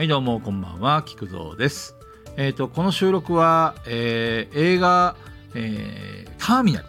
はい、どうも、こんばんは、菊蔵です。えっ、と、この収録は、えー映画、えーターミナル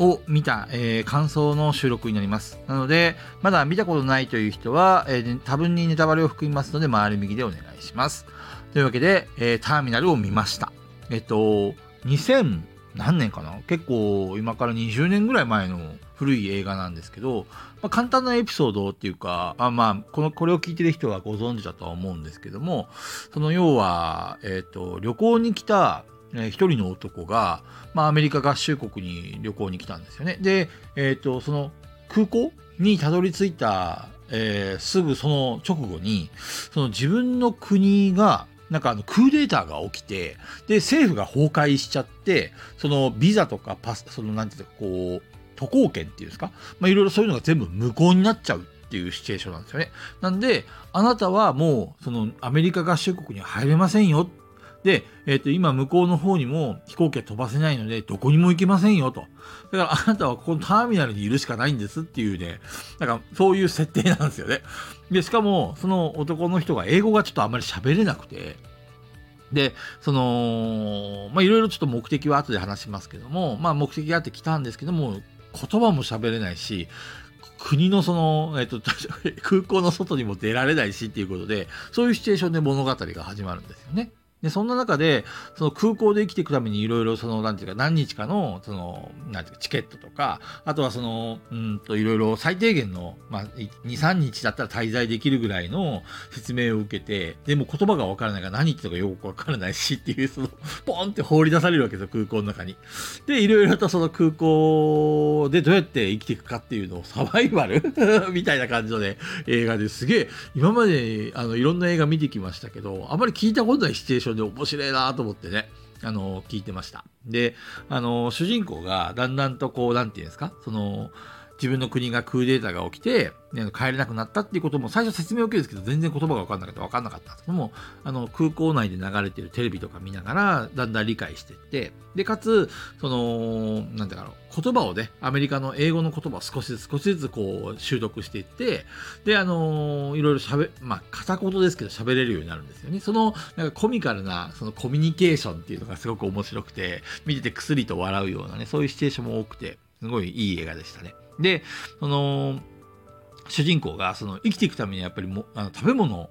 を見た、えー感想の収録になります。なので、まだ見たことないという人は、えー多分にネタバレを含みますので、回り右でお願いします。というわけで、えーターミナルを見ました。えっ、と、2000何年かな？結構今から20年ぐらい前の古い映画なんですけど、まあ、簡単なエピソードっていうか、あまあ、この、これを聞いてる人はご存知だとは思うんですけども、その要は、えっ、と、旅行に来た、えー一人の男が、まあ、アメリカ合衆国に旅行に来たんですよね。で、えっ、と、その空港にたどり着いた、えーすぐその直後に、その自分の国が、なんかあのクーデターが起きて、で、政府が崩壊しちゃって、そのビザとかパス、そのなんていうか、こう、渡航権っていうんですか、まあ、いろいろそういうのが全部無効になっちゃうっていうシチュエーションなんですよね。なんで、あなたはもう、そのアメリカ合衆国に入れませんよ。で、えっ、と、今向こうの方にも飛行機は飛ばせないので、どこにも行けませんよと。だからあなたはここのターミナルにいるしかないんですっていうね、なんかそういう設定なんですよね。で、しかも、その男の人が英語がちょっとあんまり喋れなくて、で、その、まあいろいろちょっと目的は後で話しますけども、まあ目的があって来たんですけども、言葉も喋れないし、国のその、えっと、空港の外にも出られないしっていうことで、そういうシチュエーションで物語が始まるんですよね。で、そんな中で、その空港で生きていくためにいろいろその、なんていうか、何日かの、その、なんていうか、チケットとか、あとはその、うんと、いろいろ最低限の、まあ、2、3日だったら滞在できるぐらいの説明を受けて、でも言葉がわからないから何言ってたかよくわからないしっていう、その、ポンって放り出されるわけですよ、空港の中に。で、いろいろとその空港でどうやって生きていくかっていうのをサバイバル？みたいな感じのね、映画ですげえ、今まであのいろんな映画見てきましたけど、あまり聞いたことないシチュエーションで面白いなと思ってね、あの、聞いてました。で、あの、主人公がだんだんとこう、なんていうんですか、その、自分の国がクーデターが起きて、ね、帰れなくなったっていうことも最初説明を受けるんですけど全然言葉が分かんなかった。分かんなかったんですけどもあの空港内で流れてるテレビとか見ながらだんだん理解していってでかつそのなんていうかな言葉をねアメリカの英語の言葉を少しずつ少しずつこう習得していってであのいろいろしゃべまあ片言ですけど喋れるようになるんですよね。そのなんかコミカルなそのコミュニケーションっていうのがすごく面白くて見ててくすりと笑うようなねそういうシチュエーションも多くてすごいいい映画でしたね。でその主人公がその生きていくためにやっぱりもあの食べ物を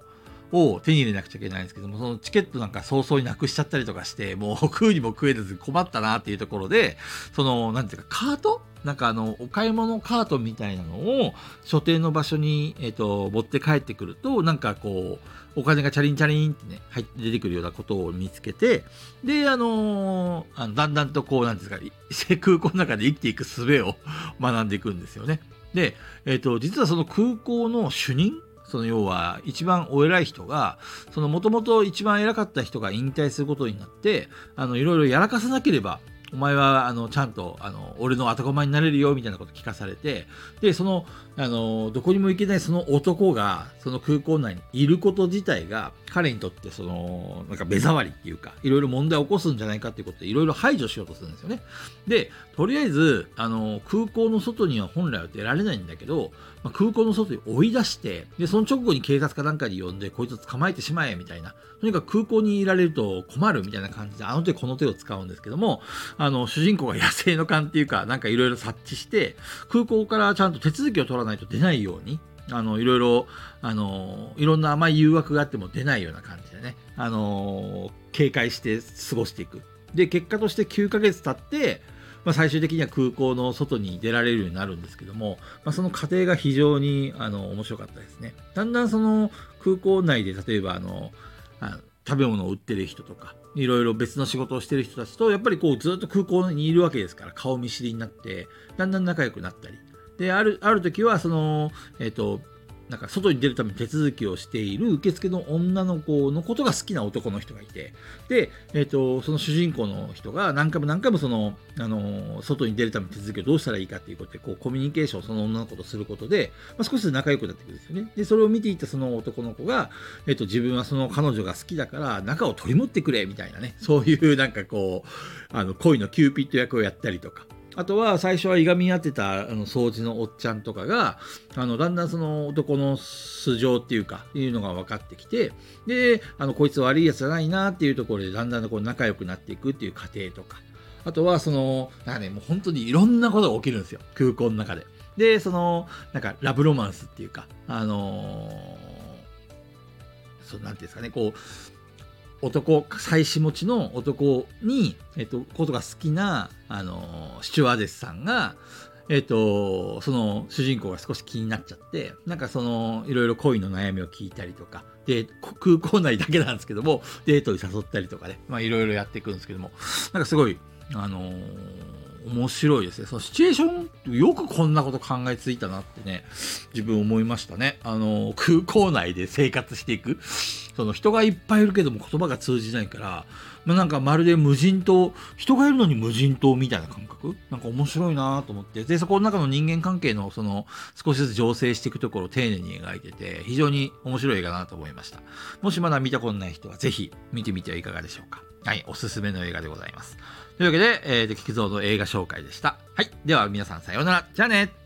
を手に入れなくちゃいけないんですけどもそのチケットなんか早々になくしちゃったりとかしてもう食うにも食えず困ったなっていうところでそのなんていうかカート？なんかあのお買い物カートみたいなのを所定の場所に、えっと持って帰ってくるとなんかこうお金がチャリンチャリンってね入って出てくるようなことを見つけてであのーあのだんだんとこうなんですか空港の中で生きていく術を学んでいくんですよね。で、えっ、と、実はその空港の主任その要は一番お偉い人がそのもともと一番偉かった人が引退することになっていろいろやらかさなければお前はあのちゃんとあの俺の後駒になれるよみたいなこと聞かされてでそのあのどこにも行けないその男がその空港内にいること自体が彼にとってそのなんか目障りっていうかいろいろ問題を起こすんじゃないかっていうことでいろいろ排除しようとするんですよね。でとりあえずあの空港の外には本来は出られないんだけど、まあ、空港の外に追い出してでその直後に警察かなんかに呼んでこいつ捕まえてしまえみたいなとにかく空港にいられると困るみたいな感じであの手この手を使うんですけどもあの主人公が野生の勘っていうかなんかいろいろ察知して空港からちゃんと手続きを取らないと出ないようにあのいろいろあのいろんな甘い誘惑があっても出ないような感じでねあの警戒して過ごしていくで結果として9ヶ月経ってまあ、最終的には空港の外に出られるようになるんですけども、まあ、その過程が非常にあの面白かったですね。だんだんその空港内で例えばあのあ食べ物を売ってる人とかいろいろ別の仕事をしてる人たちとやっぱりこうずっと空港にいるわけですから顔見知りになってだんだん仲良くなったり。であるある時はそのえっ、となんか外に出るために手続きをしている受付の女の子のことが好きな男の人がいて。で、えー、とその主人公の人が何回も何回もその、あの外に出るための手続きをどうしたらいいかっていうことでこうコミュニケーションをその女の子とすることで、まあ、少しずつ仲良くなっていくんですよね。でそれを見ていたその男の子が、えー、と自分はその彼女が好きだから仲を取り持ってくれみたいなね。そういうなんかこうあの恋のキューピッド役をやったりとか。あとは最初はいがみ合ってたあの掃除のおっちゃんとかがあのだんだんその男の素性っていうかいうのが分かってきてであのこいつ悪いやつじゃないなっていうところでだんだんこう仲良くなっていくっていう過程とかあとはそのなんかねもう本当にいろんなことが起きるんですよ空港の中で。でそのなんかラブロマンスっていうかあのー、そうなんていうんですかねこう男、妻子持ちの男に、えっと、ことが好きな、あの、シチュワーデスさんが、えっと、その主人公が少し気になっちゃって、なんかその、いろいろ恋の悩みを聞いたりとか、で、空港内だけなんですけども、デートに誘ったりとかね、いろいろやっていくんですけども、なんかすごい、あのー面白いですね。そのシチュエーション、よくこんなこと考えついたなってね、自分思いましたね。あの、空港内で生活していく。その人がいっぱいいるけども言葉が通じないから、まあ、なんかまるで無人島、人がいるのに無人島みたいな感覚なんか面白いなと思って。で、そこの中の人間関係のその少しずつ醸成していくところを丁寧に描いてて、非常に面白い映画だなと思いました。もしまだ見たことない人はぜひ見てみてはいかがでしょうか。はい、おすすめの映画でございます。というわけで、えー、キキゾーの映画紹介でした。はい。では皆さんさようなら。じゃあね